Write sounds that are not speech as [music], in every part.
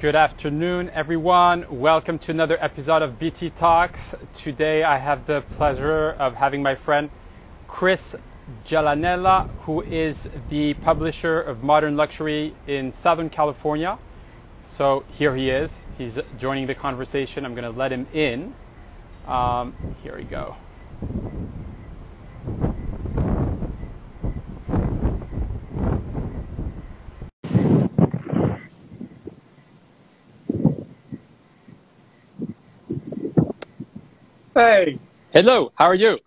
Good afternoon, everyone. Welcome to another episode of BT Talks. Today, I have the pleasure of having my friend Chris Gialanella, who is the publisher of Modern Luxury in Southern California. So here he is. He's joining the conversation. I'm going to let him in. Um, here we go. Hey, Hello, how are you?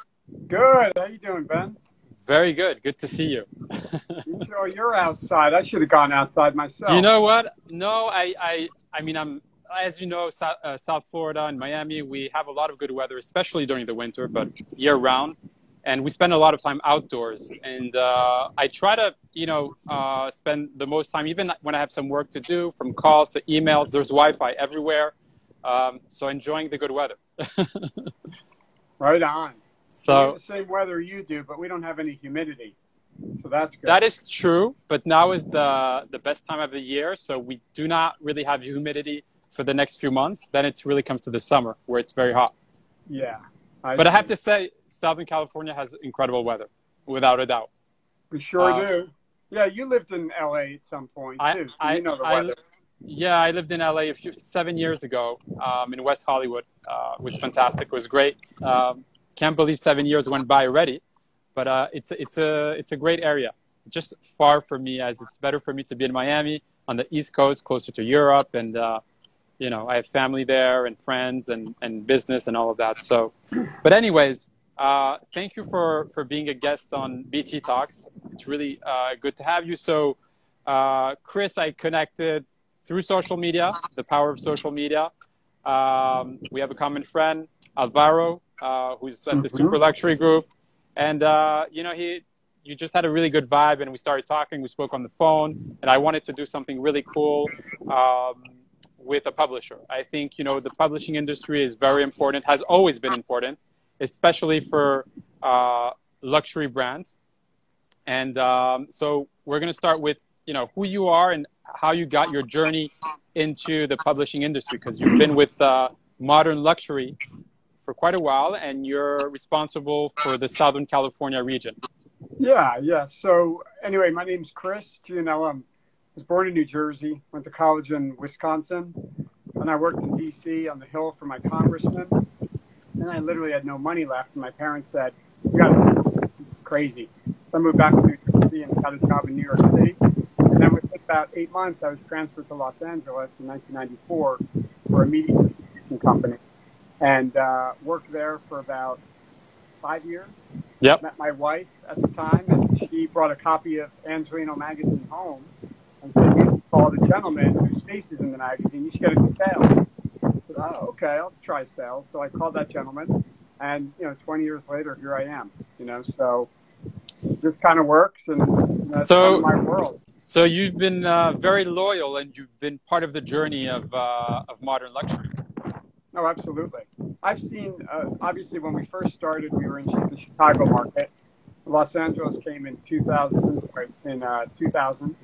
good. How you doing, Ben? Very good. Good to see you. [laughs] You sure you're outside? I should have gone outside myself. Do you know what? No, I, I, I mean, I'm, as you know, South, uh, South Florida and Miami, we have a lot of good weather, especially during the winter, but year round. And we spend a lot of time outdoors. And uh, I try to, you know, uh, spend the most time, even when I have some work to do, from calls to emails. There's Wi-Fi everywhere, um, so enjoying the good weather. [laughs] Right on. so the same weather you do, but we don't have any humidity, so that's good. that is true. But now is the the best time of the year, so we do not really have humidity for the next few months. Then it really comes to the summer where it's very hot. yeah. But I have to say, Southern California has incredible weather, without a doubt. We sure uh, do. Yeah, you lived in LA at some point I- too. So I- you know the I- weather. Yeah, I lived in LA a few, seven years ago um, in West Hollywood. Uh, it was fantastic. It was great. Um, can't believe seven years went by already, but uh, it's it's a it's a great area. Just far from me, as it's better for me to be in Miami on the East Coast, closer to Europe, and uh, you know I have family there and friends and, and business and all of that. So, but anyways, uh, thank you for for being a guest on BT Talks. It's really uh, good to have you. So, uh, Chris, I connected through social media, the power of social media. Um, we have a common friend, Alvaro, uh, who's at the Mhm. Super Luxury Group, and uh, you know he, you just had a really good vibe, and we started talking. We spoke on the phone, and I wanted to do something really cool um, with a publisher. I think you know the publishing industry is very important, has always been important, especially for uh, luxury brands. And um, so we're going to start with you know who you are and how you got your journey into the publishing industry because you've been with uh, modern luxury for quite a while and you're responsible for the southern california region Yeah, yeah. So anyway, my name's Chris Gialanella. I was born in New Jersey, went to college in Wisconsin, and I worked in DC on the Hill for my congressman. And I literally had no money left, and my parents said, "You got this is crazy." So I moved back to New Jersey and got a job in New York City. And then within about eight months, I was transferred to Los Angeles in 1994 for a media distribution company, and uh, worked there for about five years yep met my wife at the time, and she brought a copy of Angeleno magazine home and said, "You should call the gentleman whose face is in the magazine. You should get into sales." I said, "Oh, okay, I'll try sales." So I called that gentleman, and you know, 20 years later, here I am. You know, so this kind of works, and that's So- kind of my world. So you've been uh, very loyal and you've been part of the journey of, uh, of modern luxury No, absolutely. I've seen, uh, obviously, when we first started, we were in the Chicago market. Los Angeles came in 2000, in uh, 2000,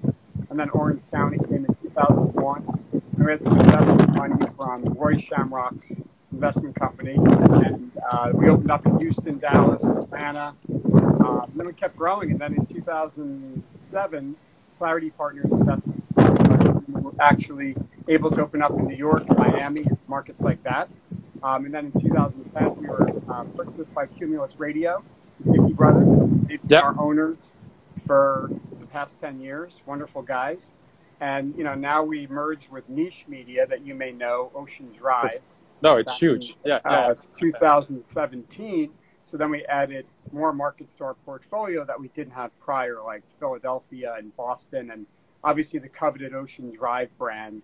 and then Orange County came in 2001. And we had some investment money from Roy Shamrock's investment company, and uh, we opened up in Houston, Dallas, Atlanta. Uh, then we kept growing, and then in 2007, Clarity Partners Investment we were actually able to open up in New York, Miami, markets like that. Um, and then in 2010, we were uh, purchased by Cumulus Radio, Dickey Brothers. They've been Yep. our owners for the past 10 years. Wonderful guys. And, you know, now we merged with Niche Media that you may know, Ocean Drive no it's Back in, huge yeah, yeah. uh, 2017. So then we added more markets to our portfolio that we didn't have prior, like Philadelphia and Boston. And obviously, the coveted Ocean Drive brand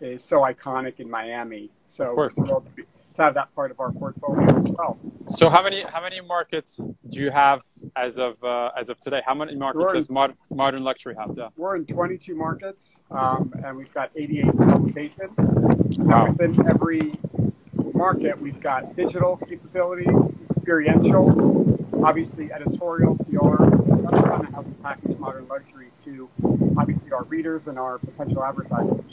is so iconic in Miami. So Of course. to, be, to have that part of our portfolio as well. so how many how many markets do you have as of uh, as of today how many markets in- does mod- modern luxury have yeah We're in 22 markets, um, and we've got 88 locations. Wow. And within every market, we've got digital capabilities, experiential, obviously editorial, PR. That's kind of how we package modern luxury to obviously our readers and our potential advertisers.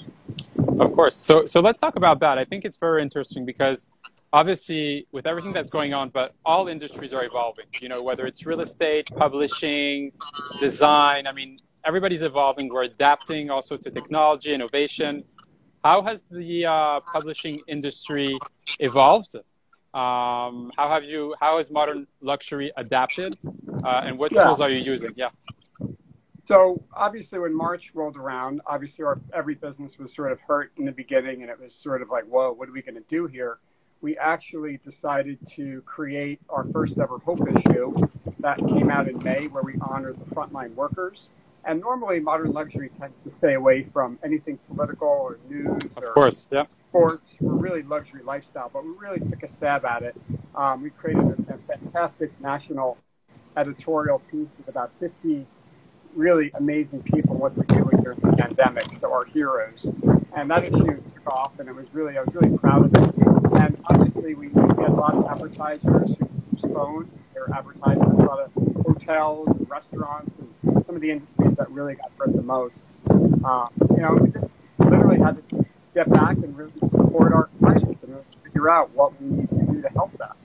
Of course. So, so let's talk about that. I think it's very interesting because obviously with everything that's going on, but all industries are evolving, you know, whether it's real estate, publishing, design. I mean, everybody's evolving. We're adapting also to technology, innovation. How has the uh, publishing industry evolved? Um, how have you, how has modern luxury adapted? Uh, and what yeah. tools are you using? Yeah. So obviously, when March rolled around, obviously our, every business was sort of hurt in the beginning, and it was sort of like, "Whoa, what are we going to do here?" We actually decided to create our first ever Hope issue that came out in May, where we honored the frontline workers. And normally, modern luxury tends to stay away from anything political or news of or course, yeah. sports. We're really luxury lifestyle, but we really took a stab at it. Um, we created a, a fantastic national editorial piece with about 50 really amazing people what they're doing during the pandemic, so our heroes. And that issue took off, and it was really, I was really proud of it. And obviously, we, we had a lot of advertisers who phoned their advertising, a lot of hotels, and restaurants, some of the industries that really got hurt the most. Uh, you know, we just literally had to step back and really support our clients and really figure out what we need to do to help them.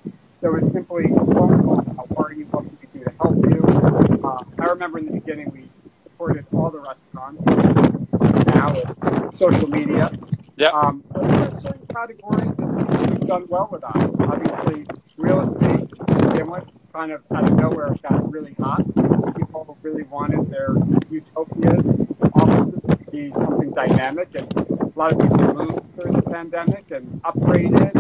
So it's simply a phone call. How are you? What can we do to help you? Uh, I remember in the beginning we supported all the restaurants. Now with social media. Yeah. Um, but there are certain categories have done well with us. Obviously, real estate, went kind of out of nowhere got really hot. People really wanted their utopias, offices to be something dynamic, and a lot of people moved during the pandemic and upgraded.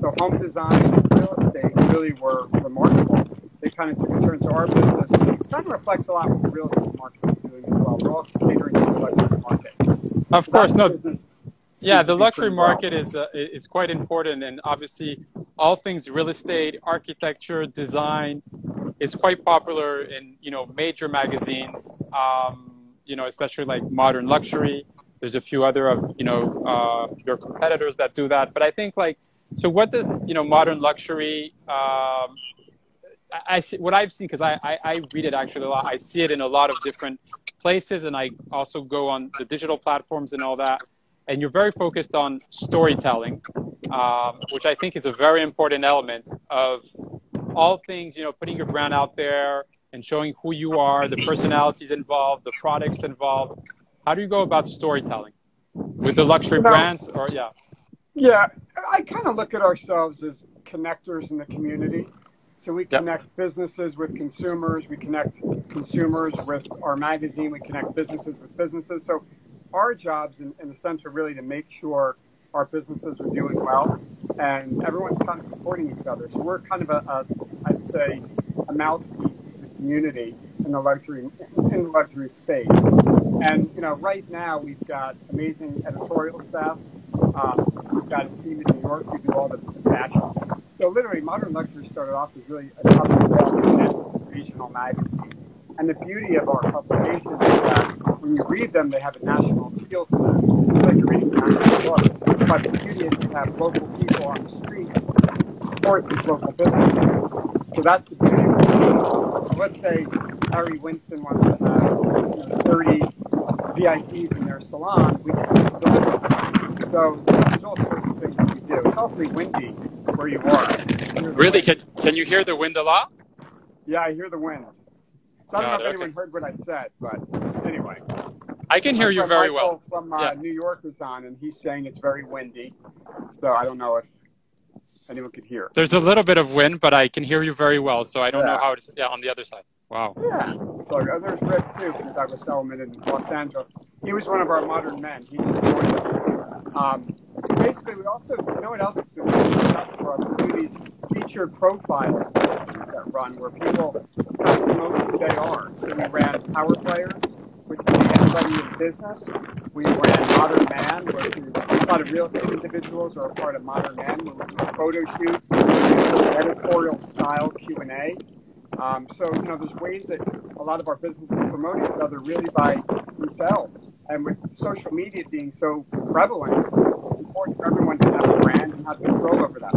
So home design and real estate really were remarkable. They kind of took a turn. So our business kind of reflects a lot what the real estate market is doing as well. We're all catering to the luxury market. Of so course, no. Yeah, the luxury market is uh, is quite important, and obviously, all things real estate, architecture, design is quite popular in you know major magazines. Um, you know, especially like Modern Luxury. There's a few other of you know uh, your competitors that do that, but I think like so what does you know modern luxury? Um, I, see what I've seen because I, I, I read it actually a lot. I see it in a lot of different places, and I also go on the digital platforms and all that. And you're very focused on storytelling, um, which I think is a very important element of all things. You know, putting your brand out there and showing who you are, the personalities involved, the products involved. How do you go about storytelling with the luxury brands? Or yeah. Yeah, I kind of look at ourselves as connectors in the community. So we connect yep. businesses with consumers. We connect consumers with our magazine. We connect businesses with businesses. So our jobs in, in the center really to make sure our businesses are doing well and everyone's kind of supporting each other. So we're kind of a, a I'd say, a mouthpiece of the community in the luxury in the luxury space. And you know, right now we've got amazing editorial staff. Um, we've got a team in New York who do all the fashion. So literally, Modern Luxury started off as really a top regional magazine. And the beauty of our publications is that read them, they have a national appeal to them. It's like you're reading a national book. But the beauty is you have local people on the streets support these local businesses. So that's the beauty. So let's say Harry Winston wants to have you know, 30 VIPs in their salon. We can. So there's all sorts of things that we do. It's awfully windy where you are. Really? Can, can you hear the wind a lot? Yeah, I hear the wind. So I don't God, know if okay. anyone heard what I said, but anyway. I can hear you very Michael well. From uh, yeah. New York is on, and he's saying it's very windy. So I don't know if anyone could hear. There's a little bit of wind, but I can hear you very well. So I don't yeah. know how it's yeah on the other side. Wow. Yeah. So uh, there's Rick too from Douglas Elliman in Los Angeles. He was one of our modern men. He just joined us. Um, basically, we also you know what else is doing for us? We do these featured profiles that run where people promote who they are. So we ran Power Players which could be anybody in business. We ran Modern Man, is a lot of real estate individuals are a part of Modern Man. We do a photo shoot, editorial style Q&A. Um, so, you know, there's ways that a lot of our businesses promote each other really by themselves. And with social media being so prevalent, it's important for everyone to have a brand and have control over that.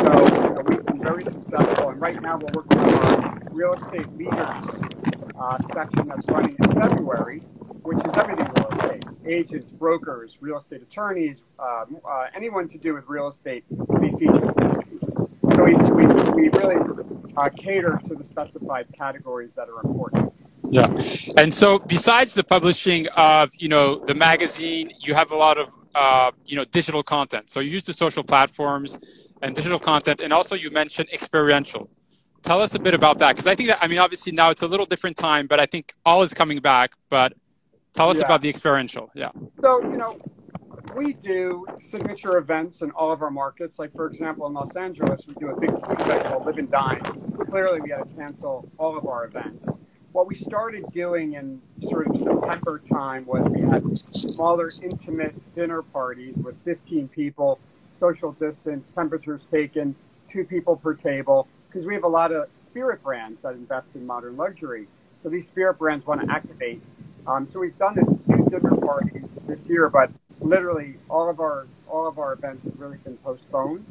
So, you know, we've been very successful. And right now we're working on our real estate leaders uh, section that's running in February, which is everything real estate. agents, brokers, real estate attorneys, uh, uh, anyone to do with real estate can be featured in this piece. So we, we, we really uh, cater to the specified categories that are important. Yeah, and so besides the publishing of you know the magazine, you have a lot of uh, you know digital content. So you use the social platforms and digital content, and also you mentioned experiential. Tell us a bit about that, because I think that I mean obviously now it's a little different time, but I think all is coming back. But tell us Yeah. about the experiential. Yeah. So, you know, we do signature events in all of our markets. Like, for example, in Los Angeles, we do a big food event called Live and Dine. Clearly, we had to cancel all of our events. What we started doing in sort of September time was we had smaller, intimate dinner parties with 15 people, social distance, temperatures taken, two people per table, because we have a lot of spirit brands that invest in modern luxury. So these spirit brands want to activate um, so we've done a few dinner parties this year, but literally all of our all of our events have really been postponed,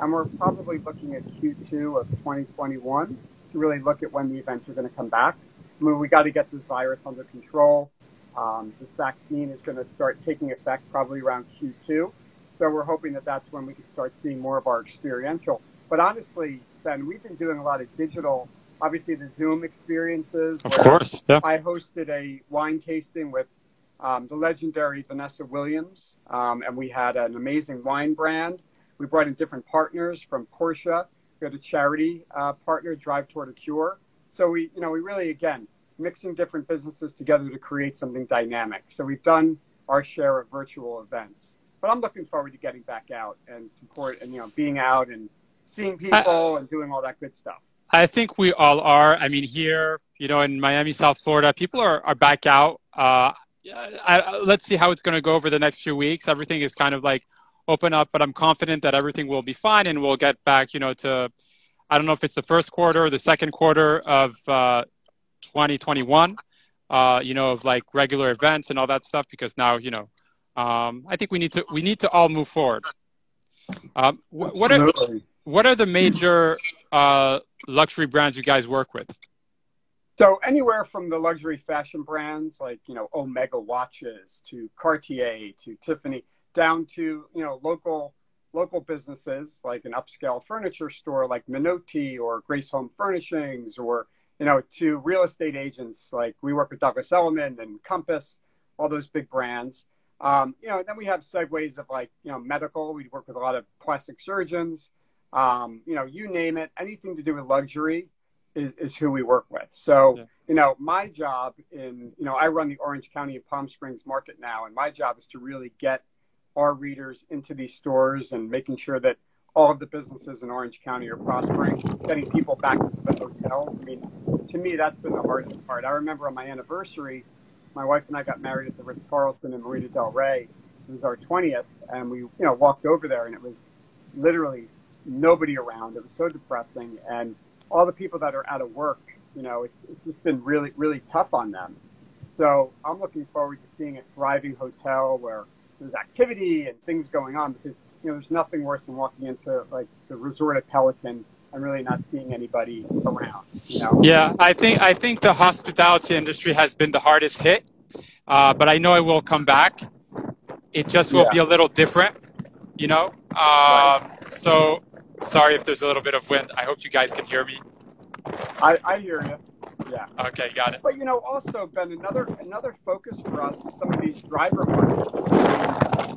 and we're probably looking at Q2 of 2021 to really look at when the events are going to come back. I mean, we got to get this virus under control. Um, this vaccine is going to start taking effect probably around Q2, so we're hoping that that's when we can start seeing more of our experiential. But honestly, Ben, we've been doing a lot of digital. Obviously, the Zoom experiences. Of course. Yeah. I hosted a wine tasting with um, the legendary Vanessa Williams, um, and we had an amazing wine brand. We brought in different partners from Porsche. We had a charity uh, partner, Drive Toward a Cure. So we, you know, we really again mixing different businesses together to create something dynamic. So we've done our share of virtual events, but I'm looking forward to getting back out and support and you know being out and seeing people and doing all that good stuff. I think we all are. I mean, here, you know, in Miami, South Florida, people are, are back out. Uh, I, I, let's see how it's going to go over the next few weeks. Everything is kind of like open up, but I'm confident that everything will be fine and we'll get back, you know, to, I don't know if it's the first quarter or the second quarter of uh, 2021, uh, you know, of like regular events and all that stuff, because now, you know, um, I think we need to, we need to all move forward. Um, wh- what are, what are the major uh, luxury brands you guys work with? So anywhere from the luxury fashion brands like you know Omega watches to Cartier to Tiffany, down to you know local local businesses like an upscale furniture store like Minotti or Grace Home Furnishings, or you know to real estate agents like we work with Douglas Elliman and Compass, all those big brands. Um, you know, then we have segues of like you know medical. We work with a lot of plastic surgeons. Um, you know, you name it, anything to do with luxury is, is who we work with. So, Yeah. you know, my job in, you know, I run the Orange County and Palm Springs market now, and my job is to really get our readers into these stores and making sure that all of the businesses in Orange County are prospering, getting people back to the hotel. I mean, to me, that's been the hardest part. I remember on my anniversary, my wife and I got married at the Ritz Carlton in Marina Del Rey. It was our 20th, and we, you know, walked over there, and it was literally nobody around. It was so depressing, and all the people that are out of work, you know, it's, it's just been really, really tough on them. So I'm looking forward to seeing a thriving hotel where there's activity and things going on because, you know, there's nothing worse than walking into like the resort at Pelican and really not seeing anybody around, you know? Yeah, I think I think the hospitality industry has been the hardest hit, uh, but I know it will come back. It just will Yeah. be a little different, you know. Um, So sorry if there's a little bit of wind. I hope you guys can hear me. I, I hear you. Yeah. Okay, got it. But you know, also Ben, another another focus for us is some of these driver markets.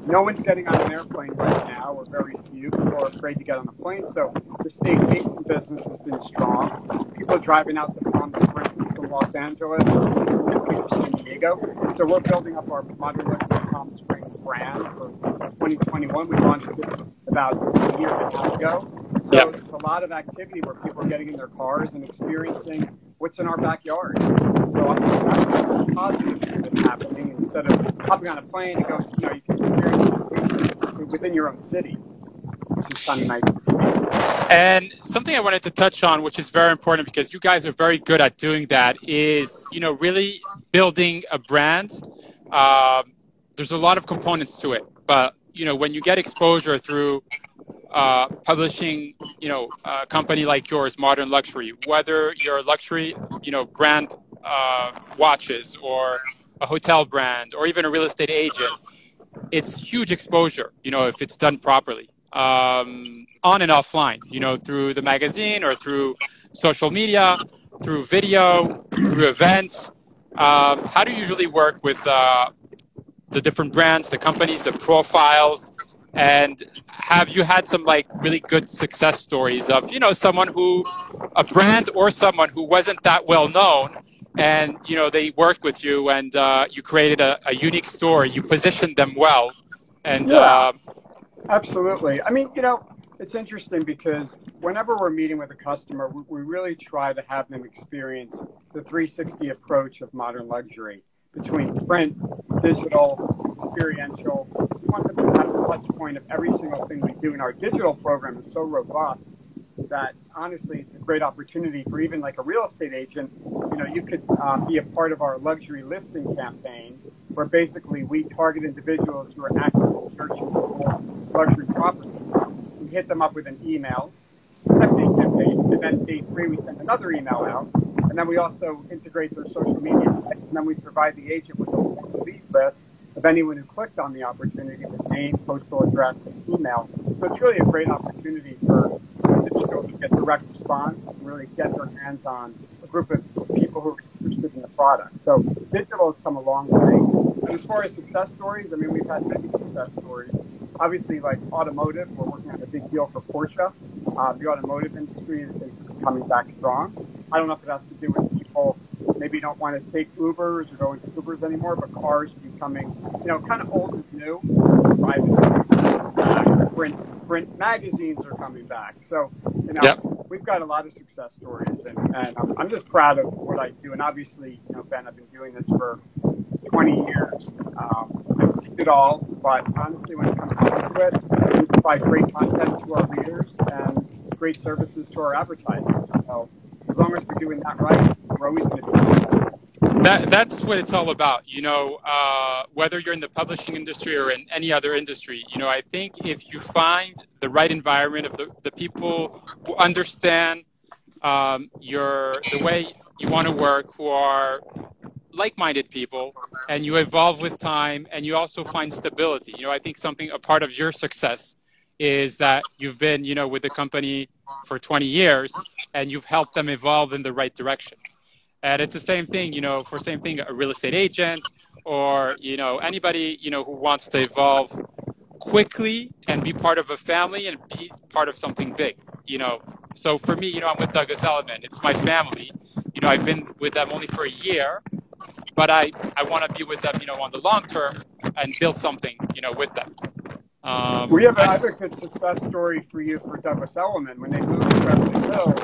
No one's getting on an airplane right now, or very few. People are afraid to get on a plane. So the staycation business has been strong. People are driving out to Palm Springs from Los Angeles or from San Diego. So we're building up our modern luxury Palm Springs brand for 2021. We launched it about a year and a half ago. So Yep. it's a lot of activity where people are getting in their cars and experiencing what's in our backyard. So I think that's a positive thing that's happening instead of hopping on a plane and going, you know, you can experience it within your own city, which is kind of nice. And something I wanted to touch on, which is very important because you guys are very good at doing that, is you know really building a brand. Um, there's a lot of components to it, but you know when you get exposure through uh, publishing, you know, a company like yours, Modern Luxury, whether you're a luxury, you know, brand uh, watches or a hotel brand or even a real estate agent, it's huge exposure, you know, if it's done properly, um, on and offline, you know, through the magazine or through social media, through video, through events. Um, how do you usually work with uh, the different brands, the companies, the profiles? And have you had some like really good success stories of, you know, someone who, a brand or someone who wasn't that well known and you know they worked with you and uh, you created a, a, unique story you positioned them well and yeah, uh, absolutely. I mean you know it's interesting because whenever we're meeting with a customer we, we really try to have them experience the 360 approach of modern luxury between print digital experiential touch point of every single thing we do and our digital program is so robust that honestly it's a great opportunity for even like a real estate agent. You know, you could um, be a part of our luxury listing campaign where basically we target individuals who are actively searching for luxury properties. We hit them up with an email, set day campaign, and then day three we send another email out. And then we also integrate their social media sites, and then we provide the agent with a lead list of anyone who clicked on the opportunity with name, postal address, and email. So it's really a great opportunity for individuals to get direct response and really get their hands on a group of people who are interested in the product. So digital has come a long way. And as far as success stories, I mean, we've had many success stories. Obviously, like automotive, we're working on a big deal for Porsche. Uh, the automotive industry is coming back strong. I don't know if it has to do with people maybe don't want to take Ubers or go into Ubers anymore, but cars are becoming, you know, kind of old and new. Private print, print magazines are coming back. So, you know, yep. we've got a lot of success stories, and, and I'm, I'm just proud of what I do. And obviously, you know, Ben, I've been doing this for 20 years. Um, I've seen it all, but honestly, when it comes down to it, we provide great content to our readers and great services to our advertisers. So as long as we're doing that right, we're always going to be successful. That, that's what it's all about. You know, uh, whether you're in the publishing industry or in any other industry, you know, I think if you find the right environment of the, the people who understand um, your the way you want to work, who are like-minded people, and you evolve with time, and you also find stability. You know, I think something a part of your success is that you've been, you know, with the company for 20 years and you've helped them evolve in the right direction. And it's the same thing, you know, for same thing, a real estate agent or, you know, anybody, you know, who wants to evolve quickly and be part of a family and be part of something big, you know. So for me, you know, I'm with Douglas Elliman. It's my family. You know, I've been with them only for a year, but I, I want to be with them, you know, on the long term and build something, you know, with them. Um, we have another good success story for you for Douglas Elliman. When they moved to Beverly Hills,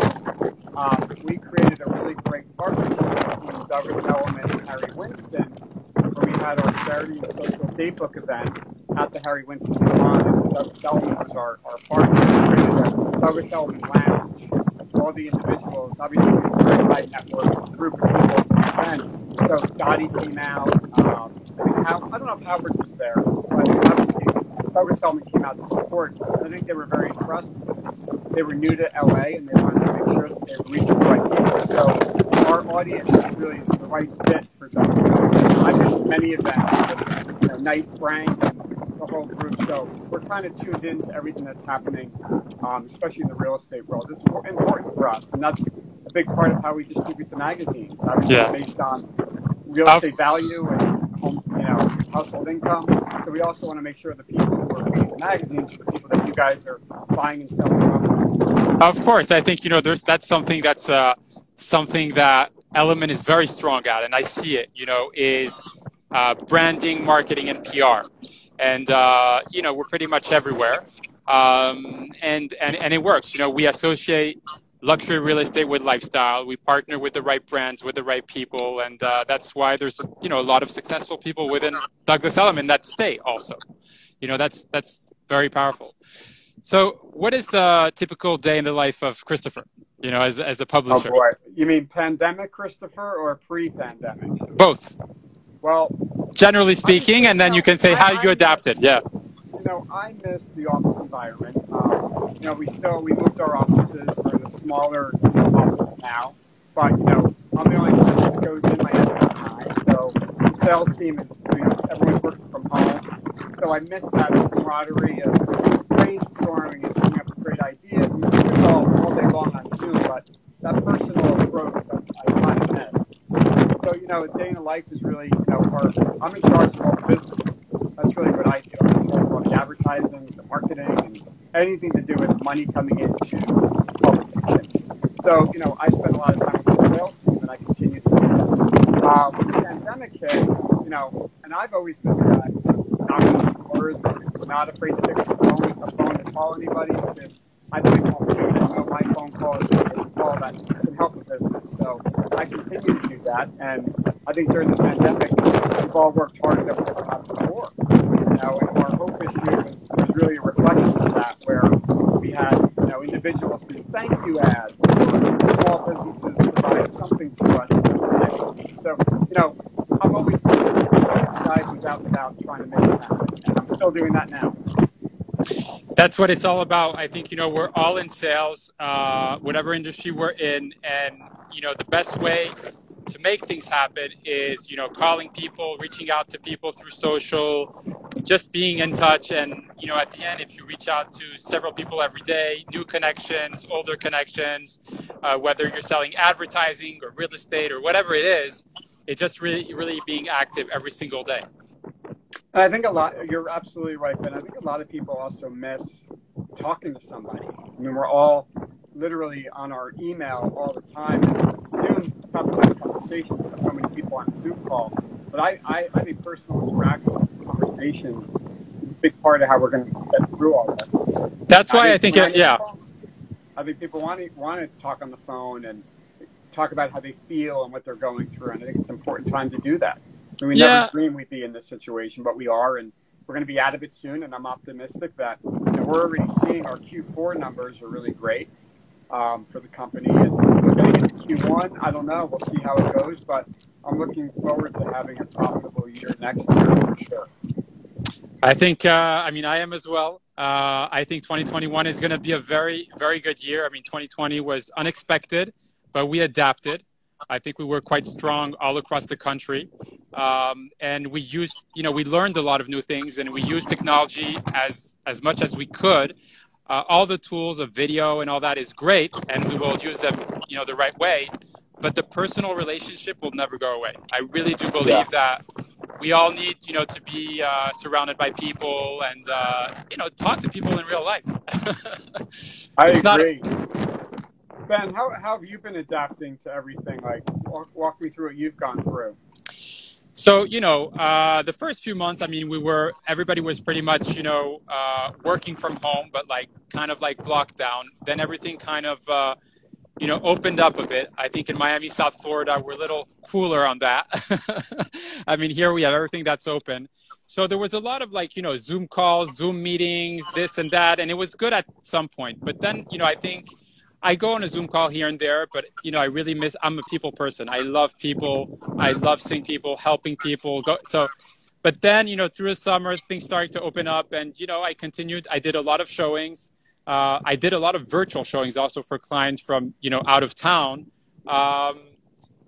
um, we created a really great partnership between Douglas Elliman and Harry Winston, where we had our charity and social daybook event at the Harry Winston Salon, and Douglas Elliman was our, our partner. We created a Douglas Elliman Lounge. All the individuals, obviously, we a very high network group of people at this event. So Dottie came out. Um, I, mean, I don't know if Howard was there, but obviously Douglas Elliman came out to support. I think they were very impressed because they were new to LA and they wanted to make sure that they were reaching the right people. So our audience is really the right fit for Elliman. I've been to many events with you know, Knight Frank and the whole group. So we're kind of tuned into everything that's happening, um, especially in the real estate world. It's important for us, and that's a big part of how we distribute the magazines. Obviously, yeah. based on real estate value and home, you know, household income. So we also want to make sure the people magazines the people that you guys are buying and selling. Of course, I think you know there's that's something that's uh, something that Elliman is very strong at, and I see it. You know, is uh, branding, marketing, and PR, and uh, you know we're pretty much everywhere, um, and and and it works. You know, we associate luxury real estate with lifestyle. We partner with the right brands, with the right people, and uh, that's why there's you know a lot of successful people within Douglas Elliman that stay also. You know that's that's very powerful. So, what is the typical day in the life of Christopher? You know, as as a publisher. Oh boy, you mean pandemic Christopher or pre-pandemic? Both. Well, generally speaking, and then you can say how you adapted. Yeah you know, I miss the office environment. Um, you know, we still we moved our offices. We're in a smaller office now, but you know, I'm the only person that goes in. My high, so the sales team is you know, everyone's working from home, so I miss that camaraderie of brainstorming and coming up with great ideas. And it's all all day long on Zoom, but that personal approach I, I kind of miss. So you know, a day in the life is really you know, our, I'm in charge of all the business. That's really what I do. I'm in charge of all the advertising, the marketing, and anything to do with money coming into publications. So you know, I spend a lot of time with the sales team, and I continue to do that. When the pandemic hit, you know, and I've always been the guy knocking on doors, not afraid to pick up the phone, the phone to call anybody because I think it's opportunity to know my phone calls and call that can help a business. So I continue to do that, and I think during the pandemic, we've all worked harder than we've ever have before. You know, and our hope issue was, was really a reflection of that, where we had you know individuals do thank you ads, small businesses provide something to us. So you know, I'm always out and out trying to make it happen, and I'm still doing that now. That's what it's all about. I think you know we're all in sales, uh, whatever industry we're in, and you know the best way to make things happen is you know calling people, reaching out to people through social, just being in touch, and you know at the end, if you reach out to several people every day, new connections, older connections, uh, whether you're selling advertising or real estate or whatever it is, it's just really really being active every single day. I think a lot, you're absolutely right, Ben. I think a lot of people also miss talking to somebody. I mean, we're all literally on our email all the time doing top of conversations with so many people on a Zoom call. But I, I, I think personal interaction conversations is a big part of how we're going to get through all this. That's why I think, I think it, yeah. I think people want to, want to talk on the phone and talk about how they feel and what they're going through. And I think it's an important time to do that. We yeah. never dreamed we'd be in this situation, but we are, and we're going to be out of it soon. And I'm optimistic that you know, we're already seeing our Q4 numbers are really great um, for the company. And we're getting into Q1. I don't know. We'll see how it goes, but I'm looking forward to having a profitable year next year for sure. I think, uh, I mean, I am as well. Uh, I think 2021 is going to be a very, very good year. I mean, 2020 was unexpected, but we adapted. I think we were quite strong all across the country. Um, and we used, you know, we learned a lot of new things and we used technology as, as much as we could. Uh, all the tools of video and all that is great and we will use them, you know, the right way. But the personal relationship will never go away. I really do believe yeah. that we all need, you know, to be uh, surrounded by people and, uh, you know, talk to people in real life. [laughs] I it's agree. Not, Ben, how, how have you been adapting to everything? Like, walk, walk me through what you've gone through. So, you know, uh, the first few months, I mean, we were, everybody was pretty much, you know, uh, working from home, but like kind of like locked down. Then everything kind of, uh, you know, opened up a bit. I think in Miami, South Florida, we're a little cooler on that. [laughs] I mean, here we have everything that's open. So there was a lot of like, you know, Zoom calls, Zoom meetings, this and that. And it was good at some point. But then, you know, I think, I go on a Zoom call here and there, but you know, I really miss. I'm a people person. I love people. I love seeing people, helping people. Go so, but then you know, through the summer, things started to open up, and you know, I continued. I did a lot of showings. Uh, I did a lot of virtual showings also for clients from you know out of town. Um,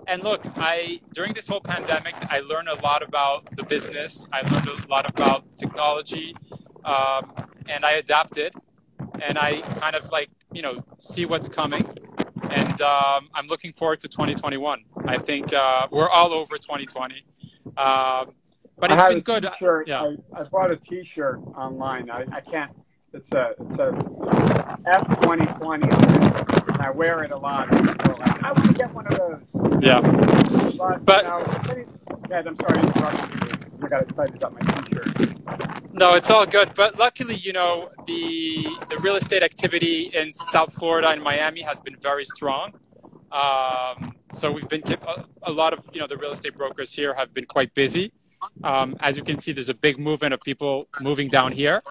and look, I during this whole pandemic, I learned a lot about the business. I learned a lot about technology, um, and I adapted. And I kind of like you know see what's coming. And um, i'm looking forward to 2021 i think uh, we're all over 2020 uh, but it's been good. T-shirt. yeah. I, I bought a t-shirt online. I, I can't it's a it says f 2020 and i wear it a lot. People like i want to get one of those. Yeah. But, but you know, yeah, i'm sorry to interrupt you I got excited about my T-shirt. No, it's all good. But luckily, you know, the the real estate activity in South Florida and Miami has been very strong. Um, so we've been a, a, lot of you know the real estate brokers here have been quite busy. Um, as you can see, there's a big movement of people moving down here,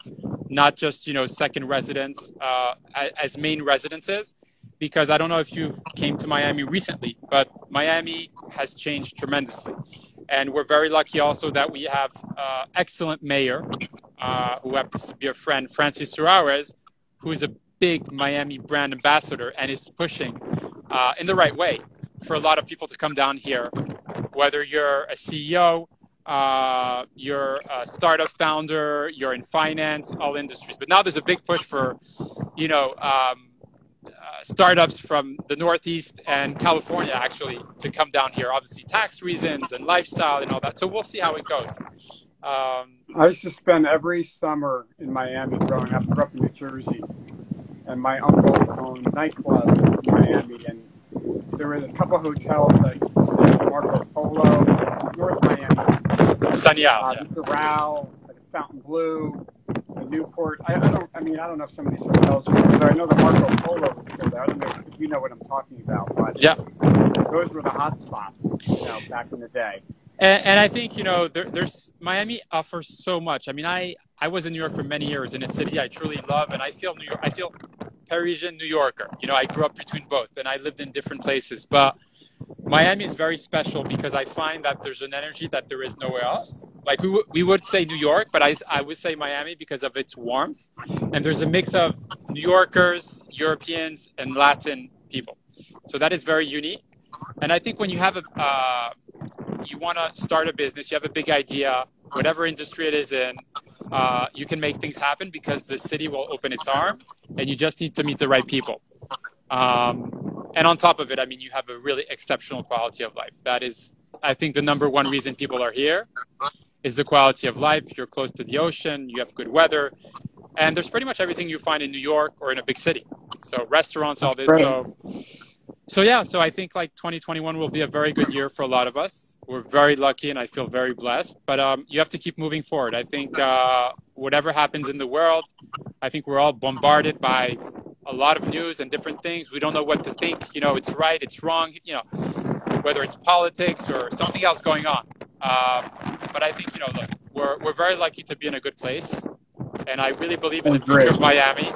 not just you know second residents uh, as main residences. Because I don't know if you came to Miami recently, but Miami has changed tremendously. And we're very lucky also that we have uh, excellent mayor, uh, who happens to be a friend, Francis Suarez, who is a big Miami brand ambassador and is pushing uh, in the right way for a lot of people to come down here. Whether you're a CEO, uh, you're a startup founder, you're in finance, all industries. But now there's a big push for, you know, um, startups from the Northeast and California actually to come down here. Obviously, tax reasons and lifestyle and all that. So we'll see how it goes. Um, I used to spend every summer in Miami growing up. I grew up in New Jersey, and my uncle owned nightclubs in Miami, and there were a couple of hotels that used to stay in Marco Polo, North Miami. Sunny Uh, out, yeah. the Doral, like Fontainebleau, the Newport. I, I don't. I mean, I don't know if some of these hotels are still there. I know the Marco Polo was still there. I don't know if you know what I'm talking about, but Yeah. those were the hot spots, you know, back in the day. And, and I think you know there, there's Miami offers so much. I mean, I I was in New York for many years in a city I truly love, and I feel New York. I feel Parisian New Yorker. You know, I grew up between both, and I lived in different places. But Miami is very special because I find that there's an energy that there is nowhere else. Like we, w- we would say New York, but I, I would say Miami because of its warmth. And there's a mix of New Yorkers, Europeans, and Latin people. So that is very unique. And I think when you have a, uh, you want to start a business, you have a big idea, whatever industry it is in, uh, you can make things happen because the city will open its arm and you just need to meet the right people. Um, and on top of it, I mean, you have a really exceptional quality of life. That is, I think, the number one reason people are here is the quality of life. You're close to the ocean, you have good weather, and there's pretty much everything you find in New York or in a big city. So restaurants, all this. So, so yeah. So I think like 2021 will be a very good year for a lot of us. We're very lucky, and I feel very blessed. But um, you have to keep moving forward. I think uh, whatever happens in the world, I think we're all bombarded by a lot of news and different things. We don't know what to think. You know, it's right, it's wrong. You know, whether it's politics or something else going on. Um, but I think you know, look, we're we're very lucky to be in a good place, and I really believe in the future of Miami.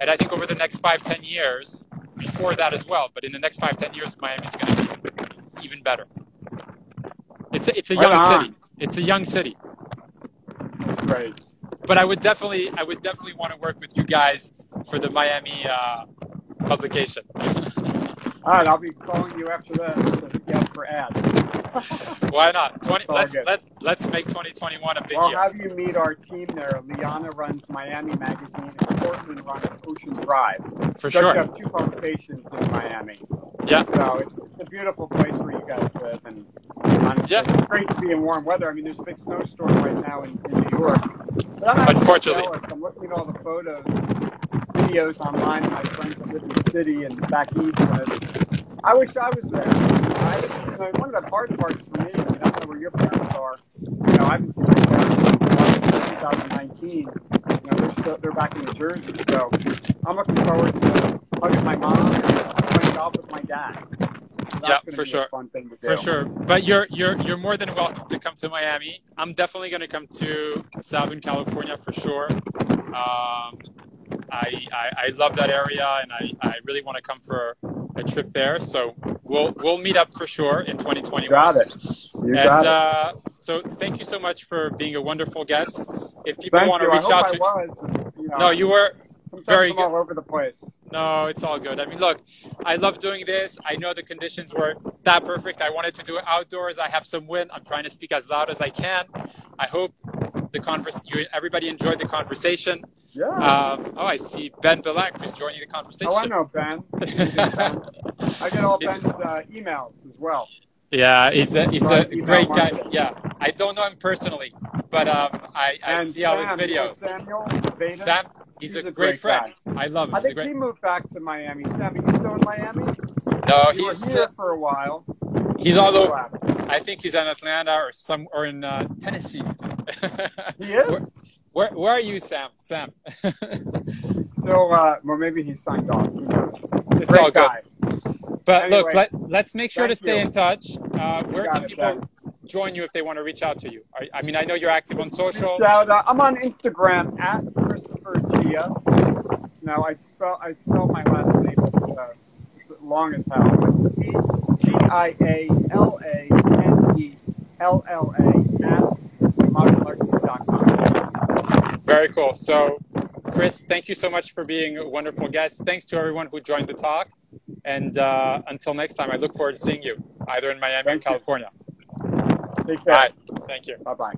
And I think over the next five, ten years, before that as well, but in the next five, ten years, Miami's going to be even better. It's a, it's a Right young on. city. It's a young city. That's great. But I would definitely, I would definitely want to work with you guys for the Miami uh, publication. [laughs] All right, I'll be calling you after that for ads. [laughs] Why not? Twenty. Let's good. let's let's make 2021 a big I'll year. have you meet our team there. Liana runs Miami Magazine, and Portland runs Ocean Drive. For So you sure. have two publications in Miami. Yeah. So it's, it's a beautiful place where you guys live, and honestly, Yeah. it's great to be in warm weather. I mean, there's a big snowstorm right now in, in New York. But I'm Unfortunately. I'm looking at all the photos, videos online of my friends that live in the city and back east. And I wish I was there. I, you know, one of the hard parts for me, I, mean, I don't know where your parents are. You know, I haven't seen my parents since 2019. You know, they're still they're back in New Jersey, so I'm looking forward to hugging my mom and playing golf with my dad. Yeah, for sure. Fun thing to do. For sure. But you're you're you're more than welcome to come to Miami. I'm definitely going to come to Southern California for sure. Um, I, I I love that area, and I, I really want to come for a trip there. So we'll we'll meet up for sure in 2021. You got it. You and got it. uh, so thank you so much for being a wonderful guest. If people Thank want to you. Reach out I to was. You know, no, you were very I'm good. all over the place. No, it's all good. I mean, look, I love doing this. I know the conditions were that perfect. I wanted to do it outdoors. I have some wind. I'm trying to speak as loud as I can. I hope the converse, you, everybody enjoyed the conversation. Yeah. Um, oh, I see Ben Bilak who's joining the conversation. oh, I know Ben. [laughs] Ben. I get all Ben's uh, emails as well. Yeah, he's a, he's a Right, great guy. Yeah, I don't know him personally, but um, I, I see all his Sam, you know videos. Samuel Vaden? Sam, he's, a, He's a great, great friend. I love him. I He's think great. he moved back to Miami. Sam, are you still in Miami? No, you he's here for a while. he's all over. I think he's in Atlanta or some or in uh, Tennessee. He [laughs] is. Where, where, where are you, Sam? Sam. Still, uh, well, maybe he's signed off. It's Great all good. guy. But look, Anyway, let, let's make sure to stay you. in touch. Uh, where can it, people Ben. Join you if they want to reach out to you? I mean, I know you're active on social. Out. I'm on Instagram at Christopher Gia. Now I spell I spelled my last name uh, long as hell. It's C G I A L A N E L L A at. Very cool. So, Chris, thank you so much for being a wonderful guest. Thanks to everyone who joined the talk. And uh, until next time, I look forward to seeing you either in Miami or California. you. Take care. Bye. Thank you. Bye bye.